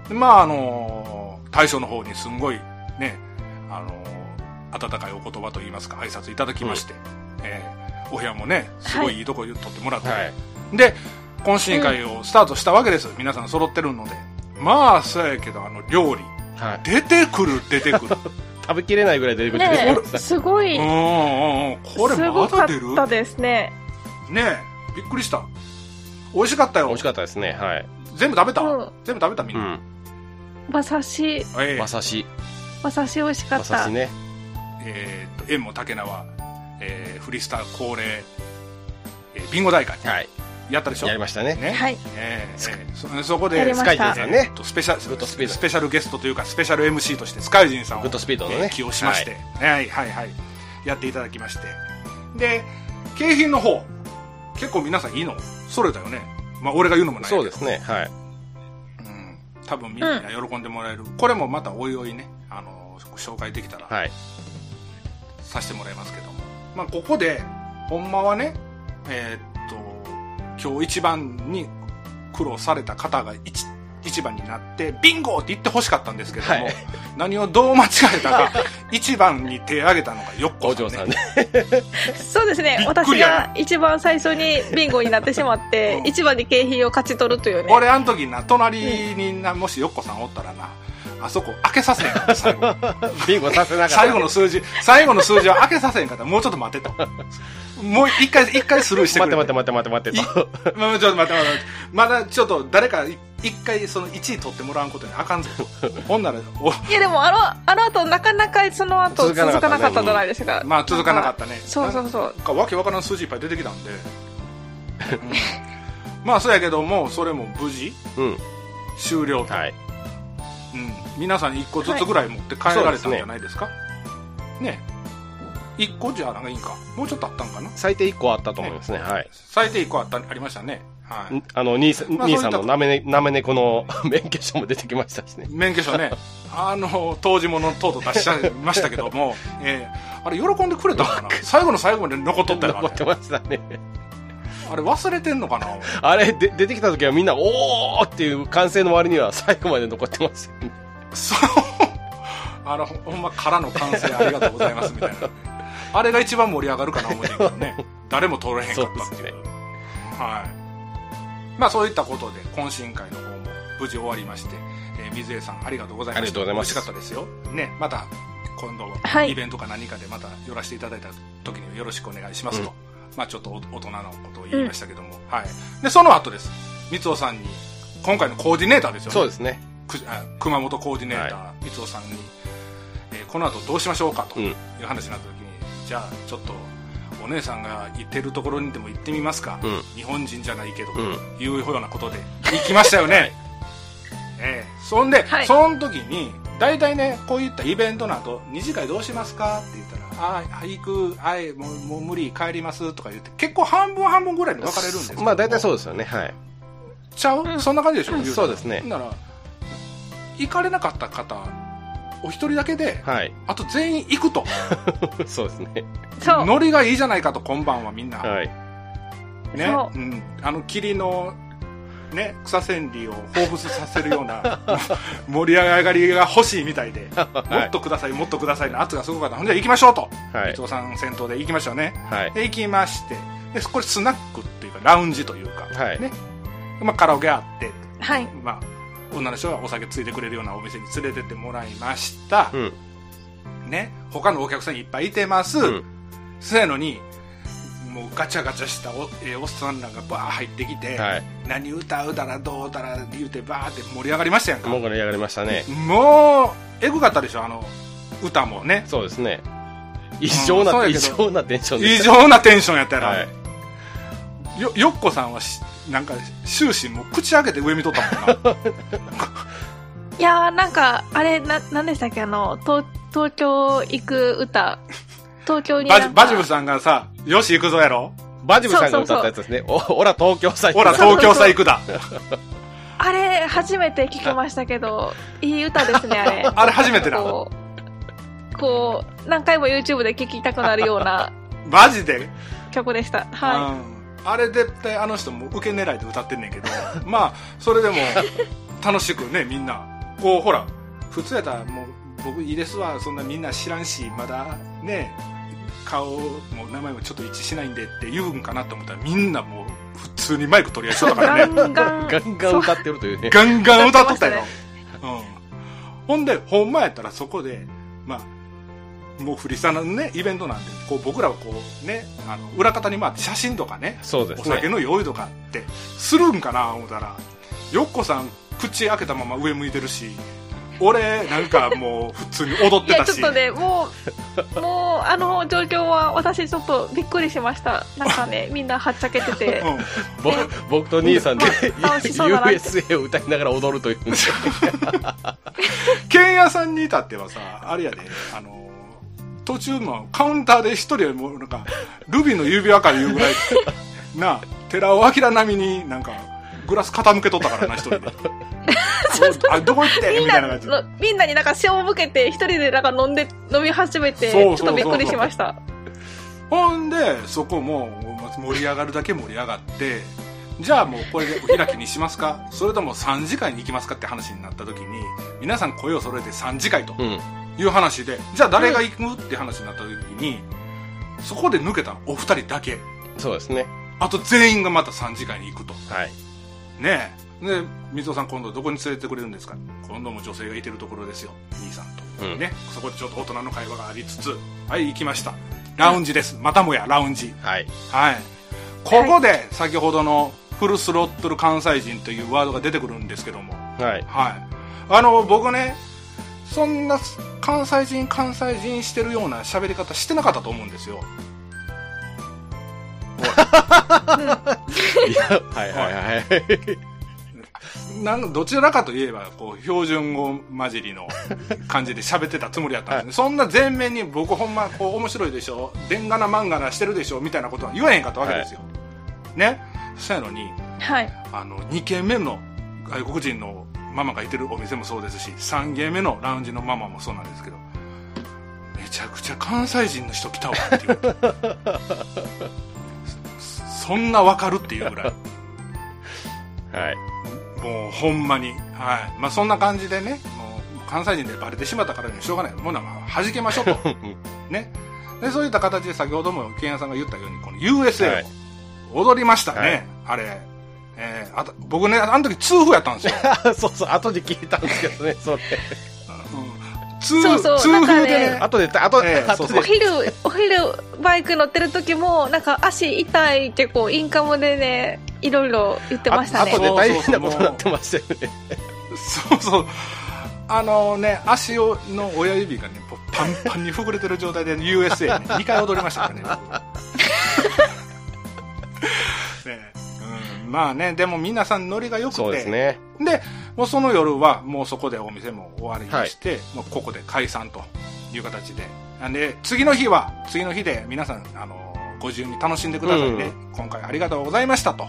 でまあ、あのー大将の方にすんごい、ね、あのー温かいお言葉といいますか、挨拶いただきまして、えーお部屋もね、すごいいいとこ取ってもらって、はい。で、懇親会をスタートしたわけです。皆さん揃ってるので。まあ、そうやけど、あの、料理。はい。出てくる、出てくる。食べきれないぐらい出てくるねすごい、うんうんうん。これすまごかっだ出るたですねねえ、びっくりした。美味しかったよ。美味しかったですね。はい。全部食べた、うん全部食べたみんな。うん。馬刺しええ馬刺し。馬刺し美味しかった馬刺しね。えーっと、縁も竹縄、えーフリースター恒例、えービンゴ大会。はい。やったでしょ？やりましたね。ね。はいえーえーそそこで、スカイジンさんねえー。とスペシャルグッドスピードスペシャルゲストというかスペシャル MC としてスカイジンさんをグッドスピードのねえー起用しまして、はい、はいはいやっていただきましてで景品の方結構皆さんいいの？それだよねまあ俺が言うのもないけどそうですね。はい。うん、多分みんな喜んでもらえる、これもまたおいおいねあの紹介できたらはい。させてもらいますけども、まあここでほんまはねえーっと今日一番に苦労された方が一一番になって、ビンゴって言って欲しかったんですけども、はい。何をどう間違えたか、一番に手を挙げたのがよっこお嬢さんね。ね。そうですね。私が一番最初にビンゴになってしまって、うん。一番に景品を勝ち取るというね。俺、あの時な、隣にな、もしよっこさんおったらな、あそこ開けさせへんかった、最後。ビンゴさせながら。最後の数字、最後の数字は開けさせへんかったら、もうちょっと待ってと。もう一回、一回スルーしてくれ待って待って待って待って待ってと。まあちょっと待って待って。まだちょっと誰かい一回その1位取ってもらうことにあかんぞと。ほんなら、お、いやでもあのあの後なかなかその後続続かなかったねかなかったじゃないですか、まあ続かなかったね。そうそうそうなんかわけわからん数字いっぱい出てきたんで。うんまあそうやけども、それも無事うん。終了と。はい。うん。皆さん1個ずつぐらい持って帰られたんじゃないですか？ね1個じゃないんか？もうちょっとあったんかな？最低1個あったと思いますね。はい。最低1個あった、ありましたね。はい。んあの、兄さん、まあ兄さんのなめね、なめ猫の 免許証も出てきましたしね。免許証ね、あの、当時ものとうとう出しちゃいましたけども、えーあれ喜んでくれたのかな？最後の最後まで残っとったよ、あ残ってれ。ましたね。あれ忘れてんのかな？あれ、で出てきた時はみんな、おーっていう歓声の割には最後まで残ってましたよね。そう。あの、ほんま空の完成ありがとうございますみたいな。あれが一番盛り上がるかな思ってんけどね。誰も通れへんかったっていう。そうですねはい。まあそういったことで、懇親会の方も無事終わりまして、えー水江さんありがとうございました。ありがとうございます美味しかったですよ。ね、また今度、はいイベントか何かでまた寄らせていただいた時によろしくお願いしますと。うんまあちょっとお大人のことを言いましたけども、はい。で、その後です。三尾さんに、今回のコーディネーターですよね。そうですね。熊本コーディネーター、三尾さんに、えーこの後どうしましょうかとうん。いう話になった時に、じゃあちょっとお姉さんが行ってるところにでも行ってみますか、うん。日本人じゃないけど、うん。いうようなことで行きましたよね、ええそんで、はい。その時に大体ねこういったイベントの後二次会どうしますか？って言ったら「ああ行くはいもうもう無理帰ります」とか言って結構半分半分ぐらいに分かれるんですまあ大体そうですよね。はい。ちゃう、うん。そんな感じでしょ、うん。そうですね。なら行かれなかった方お一人だけではい。あと全員行くと。そうですね。そう。ノリがいいじゃないかと今晩はみんな、はい。ね。そう。ん、あの霧のね草千里を彷彿させるような 盛り上がりが欲しいみたいで、もっとくださいもっとくださいの圧がすごかった。ほんじゃ行きましょうと、はい。伊。藤さん先頭で行きましょうね。はい。で行きまして。でこれスナックっていうかラウンジというか、はい。ね。まあ、カラオケあって。はい。まあ、女の人がお酒ついてくれるようなお店に連れてってもらいました、うん。ね他のお客さんいっぱいいてます、うん。そうやのにもうガチャガチャしたお,、えーおっさんらがバー入ってきて、はい。何歌うだらどうだら言うてバーって盛り上がりましたやんかもうこれやがりましたね。もうエグかったでしょあの歌もねそうですね。異常な、うやけど常なテンションで異。常なテンションやったやろ、はい。よよっこさんはしなんか終始もう口開けて上見とったもんな。いやーなんかあれな何でしたっけ？あの東東京行く歌。東京にバジバジブさんがさよし行くぞやろ？バジブさんが歌ったやつですね。お、おら東京さほら東京さ行くだ。あれ初めて聞きましたけどいい歌ですねあれ。あれ初めてだ。こうこう何回も YouTube で聴きたくなるようなマジで？曲でした。はうんあれ絶対あの人も受け狙いで歌ってんねんけど まあそれでも楽しくねみんな。こうほら普通やったらもう僕いいですわそんなみんな知らんしまだね顔も名前もちょっと一致しないんでって言うんかなと思ったらみんなもう普通にマイク取り合いしとったからね。ガンガン。ガンガン歌ってるというね。ガンガン歌っとったようん、ほんでほんまやったらそこでまあもうフリサのねイベントなんでこう僕らはこうねあの裏方に回って写真とかねそうですね。お酒の用意とかってするんかな思ったら。よっこさん口開けたまま上向いてるし俺なんかもう普通に踊っいてたし。やちょっとねもうもうあの状況は私ちょっとびっくりしました。なんかね みんなはっちゃけてて。うん。ぼ僕と兄さんでまあ楽しそうだなって。USA を歌いながら踊るというね。剣屋さんに至ってはさあれやであの途中のカウンターで一人もうなんかルビーの指輪かいうぐらい なあ寺尾明並みになんかグラス傾けとったからな一人で。あどこ行ってみんみたいな感じ。みんなになんか背を向けて一人でなんか飲んで飲み始めてちょっとびっくりしました。ほんでそこも盛り上がるだけ盛り上がってじゃあもうこれでお開きにしますか？それとも3次会に行きますか？って話になった時に皆さん声を揃えて3次会と。うん。いう話で、じゃあ誰が行く？って話になった時にそこで抜けたお二人だけ。そうですね。あと全員がまた3次会に行くと。はい。ねえ。で水尾さん今度どこに連れてくれるんですか？今度も女性がいてるところですよ。兄さんと、うん。ね。そこでちょっと大人の会話がありつつはい行きました。ラウンジです。またもやラウンジ。はい。はい。ここで先ほどのフルスロットル関西人というワードが出てくるんですけども。はい。はい。あの僕ねそんな関西人関西人してるような喋り方してなかったと思うんですよ。い。や、はいはいはい。なんどちらかといえばこう標準語混じりの感じで喋ってたつもりだったんですね、そんな全面に僕ほんまこう面白いでしょ。でんがな漫画なしてるでしょ。みたいなことは言わへんかったわけですよ、ね。そうやのに。はい。あの2軒目の外国人のママがいてるお店もそうですし3軒目のラウンジのママもそうなんですけどめちゃくちゃ関西人の人来たわっていう。そ そんなわかるっていうぐらい。はい。もうほんまに。はい。まあそんな感じでねもう関西人でバレてしまったからにしょうがない。もうなんか弾けましょうと。ね。でそういった形で先ほどもケンヤさんが言ったようにこの USA はい。を踊りましたね、はい。あれえーあと僕ねあの時痛風やったんですよ。そうそう、後で聞いたんですけどね、それ。痛そうそう痛風でなんね後で、後で、ええそう後でお。昼、お昼、バイク乗ってる時も、なんか足痛いってこう、インカムでね、いろいろ言ってましたね。後。で大変なことになってましたよね。そうそう。あのね足をの親指がねパンパンに膨れてる状態で USA ね2回踊りましたからね。僕 ねうん、まあねでも皆さんノリが良くて。そうですね。でもうその夜はもうそこでお店も終わりにして、もうここで解散という形で。なんで次の日は次の日で皆さんあのご自由に楽しんでくださいね、今回ありがとうございましたと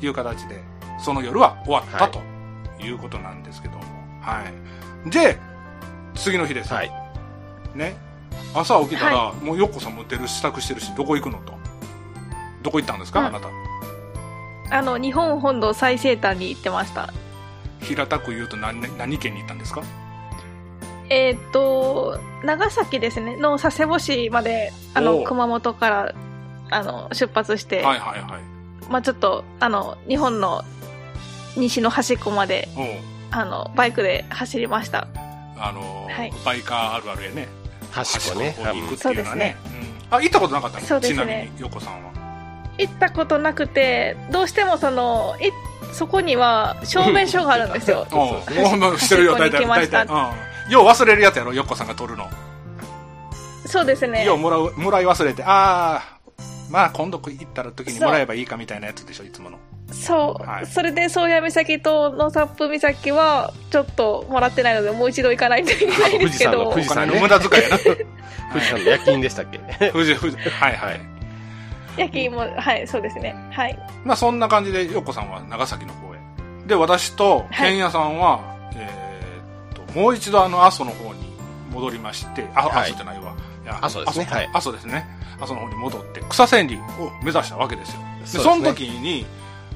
いう形でその夜は終わった、はい。ということなんですけども。はい。で次の日ですよ、はい。ね。朝起きたら、はもうよっこさんも出る支度してるしどこ行くのと。どこ行ったんですか、うん。あなたあの、日本本土最西端に行ってました。平たく言うと何何県に行ったんですか？えーっと、長崎ですね、の佐世保市まで、あの、熊本から、あの、出発して、はいはいはい。まあちょっと、あの、日本の西の端っこまで、あの、バイクで走りました。あのーはい。バイカーあるあるやね。端っこね。端っこに行くっていうのはね。うん。あ行ったことなかったの？そうですね。ちなみに横さんは行ったことなくて、どうしてもその、いそこには証明書があるんですよ。お う もうしてるよ大体端っこに行きました。大体。うん。よう忘れるやつやろ横さんが取るの。そうですね。ようもらうもらい忘れてああまあ今度行ったら時にもらえばいいかみたいなやつでしょいつもの。そう、はい。それで宗谷岬と野サップ岬はちょっともらってないのでもう一度行かないといけないんですけど。富士山の無駄遣いやな。富士山の夜勤でしたっけ？富士富士はいはい焼き芋はいそうですねはいまあそんな感じで、よっこさんは長崎の方へ。で、私と、はいケンヤさんは、えーっと、もう一度あの、阿蘇の方に戻りまして、あ、はい阿蘇じゃないわ。いや阿蘇ですねはい阿蘇ですね。阿蘇の方に戻って、草千里を目指したわけですよ。で、そうですねその時に、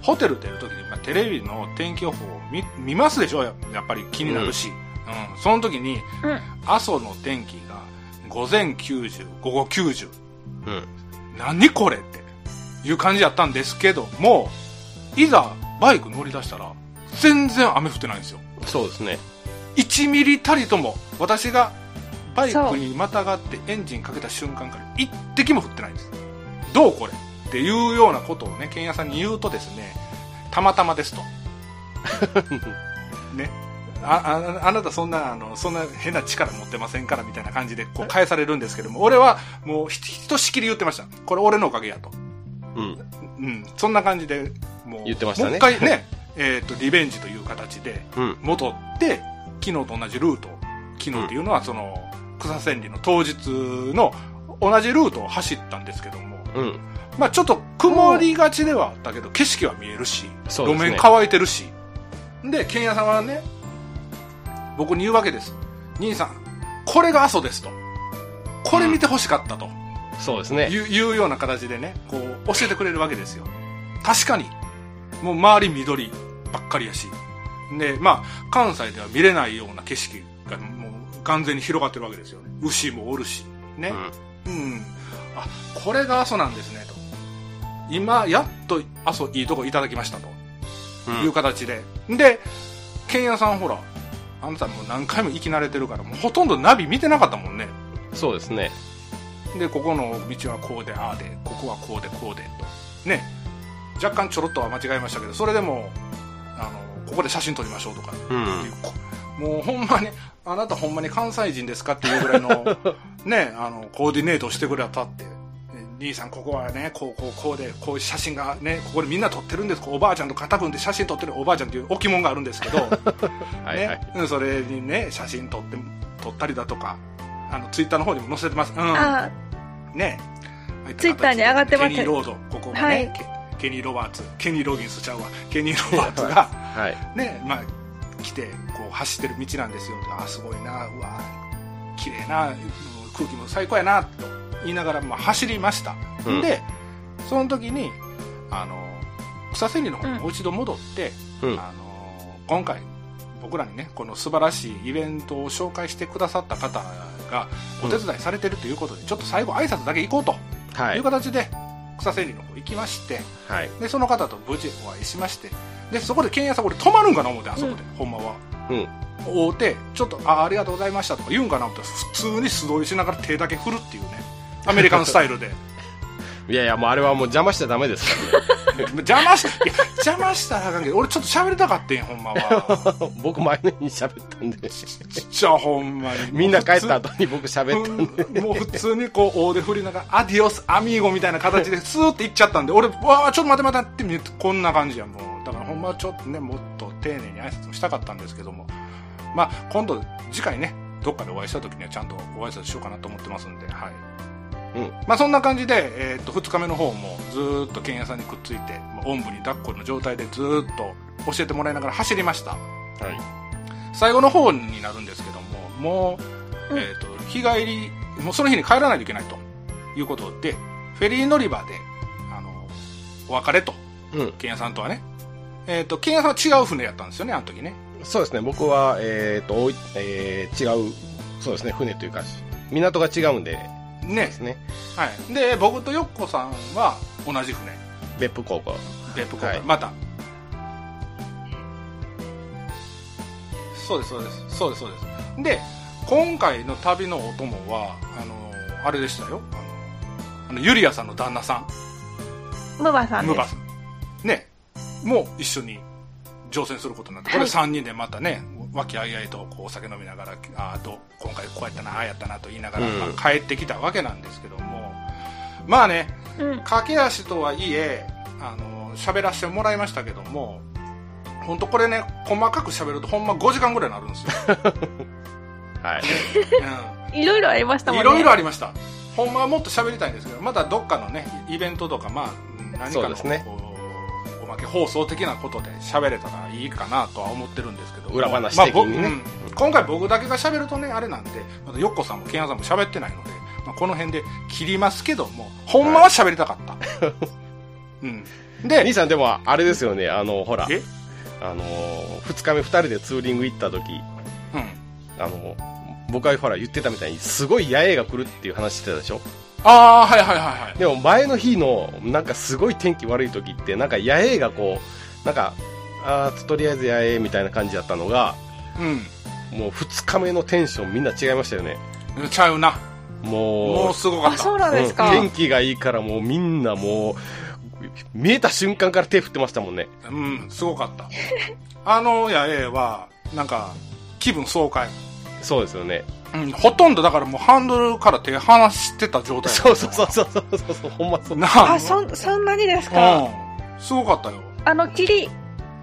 ホテル出る時に、まあ、テレビの天気予報を見見ますでしょややっぱり気になるし。うん。その時に、うん阿蘇の天気が、午前90、午後90。うん。何これっていう感じやったんですけどもいざバイク乗り出したら全然雨降ってないんですよ。そうですね。1ミリたりとも私がバイクにまたがってエンジンかけた瞬間から一滴も降ってないんです。どうこれっていうようなことをねケンヤさんに言うとですねたまたまですと。ねあああなたそんなあのそんな変な力持ってませんからみたいな感じでこう返されるんですけども俺はもうひひとしきり言ってました。これ俺のおかげやと。うん。うん、そんな感じでもう言ってましたね。もう一回ね えー、とリベンジという形でうん。戻って昨日と同じルート昨日っていうのはその草千里の当日の同じルートを走ったんですけども、うん。まあ、ちょっと曇りがちではあったけど景色は見えるし、ね。路面乾いてるし。で剣屋さんはね僕に言うわけです。兄さんこれが阿蘇ですと。これ見てほしかったと、そうですね。いうような形でねこう教えてくれるわけですよ。確かに。もう周り緑ばっかりやし。でまあ関西では見れないような景色がもう完全に広がってるわけですよね。牛もおるし。ね。うん、あこれが阿蘇なんですねと。今やっと阿蘇いいとこいただきましたと。うん。いう形で、で剣屋さんほらあんたもう何回も行き慣れてるからもうほとんどナビ見てなかったもんね。そうですね。でここの道はこうでああでここはこうでこうでと。ね。若干ちょろっとは間違えましたけどそれでもあのここで写真撮りましょうとか。ってうん。いうこもうほんまにあなたほんまに関西人ですかっていうぐらいの ねあのコーディネートをしてくれたって。ね兄さんここはねこうこうこうでこういう写真がねここでみんな撮ってるんです。おばあちゃんと肩組んで写真撮ってるおばあちゃんっていう置物があるんですけど。はいはい。ね、うんそれにね写真撮って撮ったりだとかあのツイッターの方にも載せてます、うん、あね。ツイッターに上がってましたケニーロード。ここがね、はい。ケケニー・ロバーツ。ケニー・ロギンスちゃうわ。ケニー・ロバーツがはい。ねまあ来てこう走ってる道なんですよ。あすごいな。うわ綺麗なうん空気も最高やなと言いながら、まあ、走りました、うんでその時にあの草千里の方にもう一度戻って、うん。あの今回僕らにねこの素晴らしいイベントを紹介してくださった方がお手伝いされてるということで、ちょっと最後挨拶だけ行こうとはいいう。形で草千里の方行きましてはい。でその方と無事お会いしましてでそこで剣屋さんこれ泊まるんかな思ってあそこで、ほんまはうん。会うてちょっとあありがとうございましたとか言うんかな思って普通に素通りしながら手だけ振るっていうねアメリカンスタイルで いやいや、もうあれはもう邪魔しちゃダメですからね。邪魔しいや邪魔したらあかんけど俺ちょっと喋りたかってんほんまは 僕前の日に喋ったんで。じゃあほんまにみんな帰った後に僕喋ったんで。うんもう普通にこう大手振りながらアディオスアミーゴみたいな形でスーって行っちゃったんで俺わあちょっと待て待てってこんな感じやもうだからほんまはちょっとねもっと丁寧に挨拶もしたかったんですけどもまあ今度次回ねどっかでお会いした時にはちゃんとご挨拶しようかなと思ってますんではいうん。まあそんな感じで、えー、と2日目の方もずーっと剣屋さんにくっついて、まあおんぶに抱っこの状態でずーっと教えてもらいながら走りましたはい。最後の方になるんですけどももう、うんえー、と日帰りもうその日に帰らないといけないということでフェリー乗り場であのお別れとうん。剣屋さんとはねえっ、と剣屋さんは違う船やったんですよねあの時ねそうですね。僕は、えっと、おいえー違う、そうですね、船というか、港が違うんで、ですね。はい。で僕とよっこさんは同じ船。別府高校。別府航海、はい。また。そうですそうです。そうですそうです。で今回の旅のお供はあのあれでしたよ。あのあのユリアさんの旦那さん。ムバさんです。ムバさん。ね。もう一緒に乗船することになってこれはい3人でまたね、和気あいあいとこうお酒飲みながらああと今回こうやったなああやったなと言いながら、うん。まあ帰ってきたわけなんですけどもまあねうん。駆け足とはいえあの喋らせてもらいましたけども本当これね細かく喋るとほんま5時間ぐらいになるんですよ、はい。ういろいろありましたん、もんね。いろいろありました。ほんまはもっと喋りたいんですけどまたどっかのねイベントとかまあ何かのね。こうおまけ放送的なことで喋れたらいいかなとは思ってるんですけど。裏話まあ的にね。ぼうん。今回僕だけが喋るとねあれなんでまたよっこさんもケンヤさんも喋ってないので、まあ、この辺で切りますけどもほんまは喋りたかった、うん。で兄さんでも、あれですよね、あの、ほら、え？あの、二日目二人でツーリング行った時、うん。あの、僕がほら言ってたみたいに、すごい野営が来るっていう話してたでしょ？ああはいはいはいはい。でも前の日の、なんかすごい天気悪い時って、なんか野営がこう、なんか、あーとりあえず野営みたいな感じだったのが、うん。もう二日目のテンションみんな違いましたよね。ちゃうな。ももううすごかった。あそうなんですか、天気がいいからもうみんなもう、見えた瞬間から手振ってましたもんね。うんすごかった。あの野営はなんか気分爽快。そうですよね。うん、ほとんどだからもうハンドルから手離してた状態そうそうそうそうそうそう、ほんまそう。なあそんそんなにですか、うんすごかったよあの霧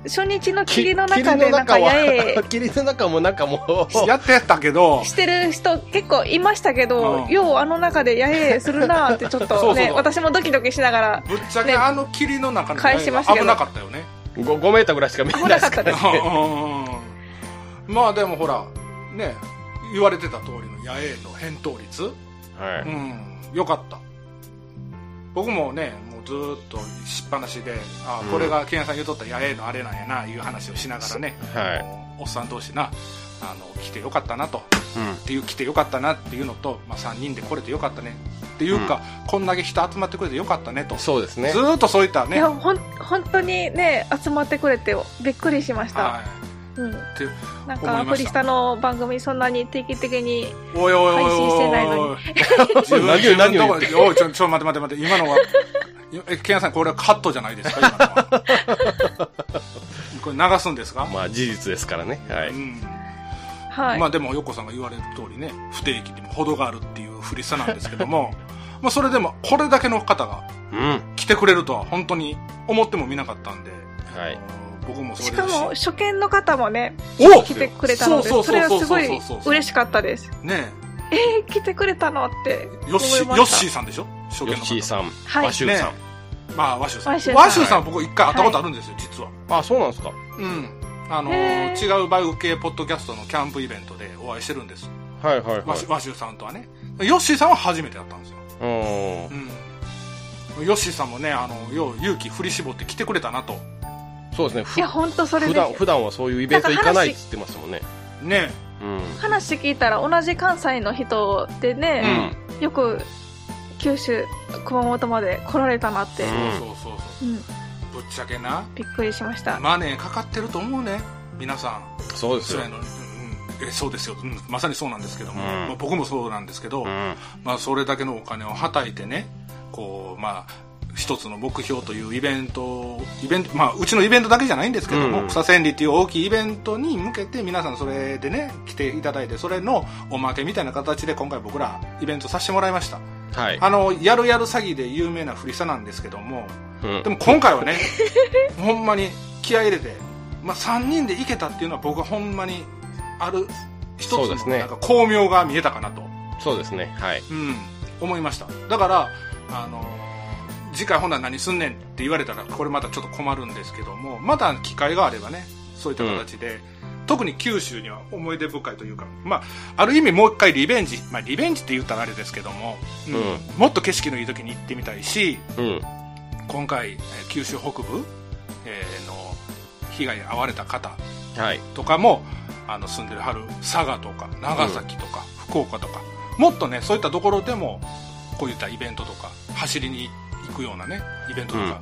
初日の霧の中でなんかやえ霧の中もなんかもう、やってたけどしてる人結構いましたけど、うんようあの中でやえするなってちょっとね私もドキドキしながらぶっちゃけねあの霧の中の返しましたけど危なかったよね 5, 5メーターぐらいしか見えなから危なかね。うんまあでもほらね言われてた通りの野営の返答率。はい。うん。よかった。僕もねもうずーっとしっぱなしであこれがケンヤさん言うとったやえのあれなんやないう話をしながらね、はい。おっさん同士なあの来てよかったなと。うん。っていう来てよかったなっていうのと、まあ、3人で来れてよかったね。っていうか、こんだけ人集まってくれてよかったねと。そうですね。ずーっとそういったね。いやほん本当にね集まってくれてびっくりしました、はうん、い、ってなん思いました。かアプリスタの番組そんなに定期的においおいおいおい配信してないのに。自分何を何を言って。自分のとこおいちょちょ待って待って待って。今のはえケンヤさんこれはカットじゃないですか？今のは。これ流すんですか、まあ事実ですからね。はい。うん。はい、まあでも横さんが言われる通りね不定期にも程があるっていうフリさなんですけども まあそれでもこれだけの方がうん。来てくれるとは本当に思ってもみなかったんで、はい僕もそうしかも初見の方もねお来てくれたのでそれはすごい嬉しかったです。ねえ。ー、来てくれたのってえヨッシ思いました。ーヨッシーさんでしょ？初見ヨの方。ッシーさん。はい。マシューさん。ねまあ和州さん。僕一回会ったことあるんですよ、実は。あそうなんですか。うん。あの違うバイオ系ポッドキャストのキャンプイベントでお会いしてるんです。はいはいはい。和州和州さんとはね。ヨッシーさんは初めてだったんですよ。うん。うん。ヨッシーさんもねあのよう勇気振り絞って来てくれたなとそうですね。ふいや本当それ普で。す段普段はそういうイベント行かないって言ってますもんね。ね。うん。話聞いたら同じ関西の人でうね、ん。よく九州熊本まで来られたなって、うん。そうそうそうそう。うん、ぶっちゃけな。びっくりしました。マネーかかってると思うね。皆さん。そうですよ。えそうですよ、うん。まさにそうなんですけども、うん。まあ、僕もそうなんですけど、うん。まあ、それだけのお金をはたいてね。こうまあ一つの目標というイベントをイベント、まあ、うちのイベントだけじゃないんですけども、うん。草千里っていう大きいイベントに向けて皆さんそれでね来ていただいてそれのおまけみたいな形で今回僕らイベントさせてもらいました。はい。あのやるやる詐欺で有名なフリサなんですけどもうん。でも今回はね ほんまに気合い入れて、まあ、3人で行けたっていうのは僕はほんまにある一つのそうですね。なんか巧妙が見えたかなと、そうですね。はい。うん、思いました。だから、あのー次回ほんなら何すんねんって言われたらこれまたちょっと困るんですけどもまた機会があればねそういった形で、特に九州には思い出深いというか、まあ、ある意味もう一回リベンジ、まあ、リベンジって言ったらあれですけども、うん。うん。もっと景色のいい時に行ってみたいしうん。今回、えー九州北部、えーの被害に遭われた方はい。とかもあの住んでる春佐賀とか長崎とか、福岡とかもっとねそういったところでもこういったイベントとか走りに行くようなねイベントとか、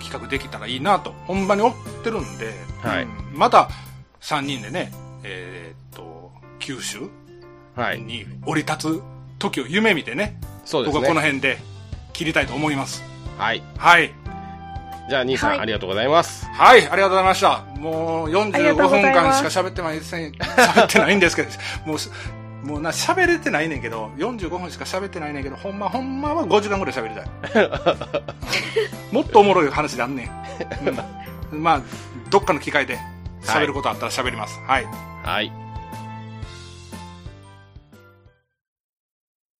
企画できたらいいなとほんまに思ってるんで、はい。うん。また3人でねえーっと九州はい。に降り立つ時を夢見てねそうです僕はこのね辺で切りたいと思います。はい。はい。じゃあ兄さんはい。ありがとうございます。はい、ありがとうございました。もうありが45とうござい分間しか喋ってません、喋ってないんですけど、もうす、もうな、喋れてないねんけど、45分しか喋ってないねんけど、ほんま、ほんまは5時間ぐらい喋りたい。う んもっとおもろい話であんねん。うんまあ、どっかの機会で喋ることあったら喋ります。はい。はい